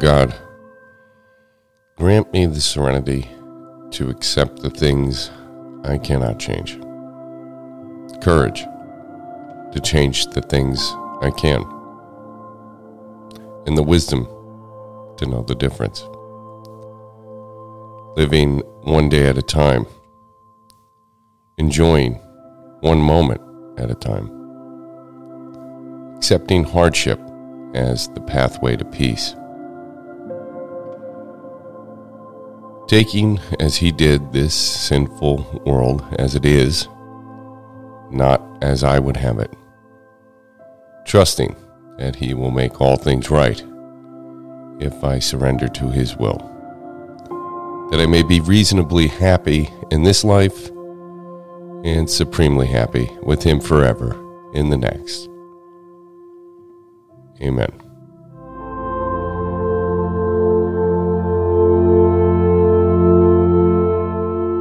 God, grant me the serenity to accept the things I cannot change, courage to change the things I can, and the wisdom to know the difference. Living one day at a time, enjoying one moment at a time, accepting hardship as the pathway to peace. Taking as he did this sinful world as it is, not as I would have it. Trusting that he will make all things right if I surrender to his will. That I may be reasonably happy in this life and supremely happy with him forever in the next. Amen.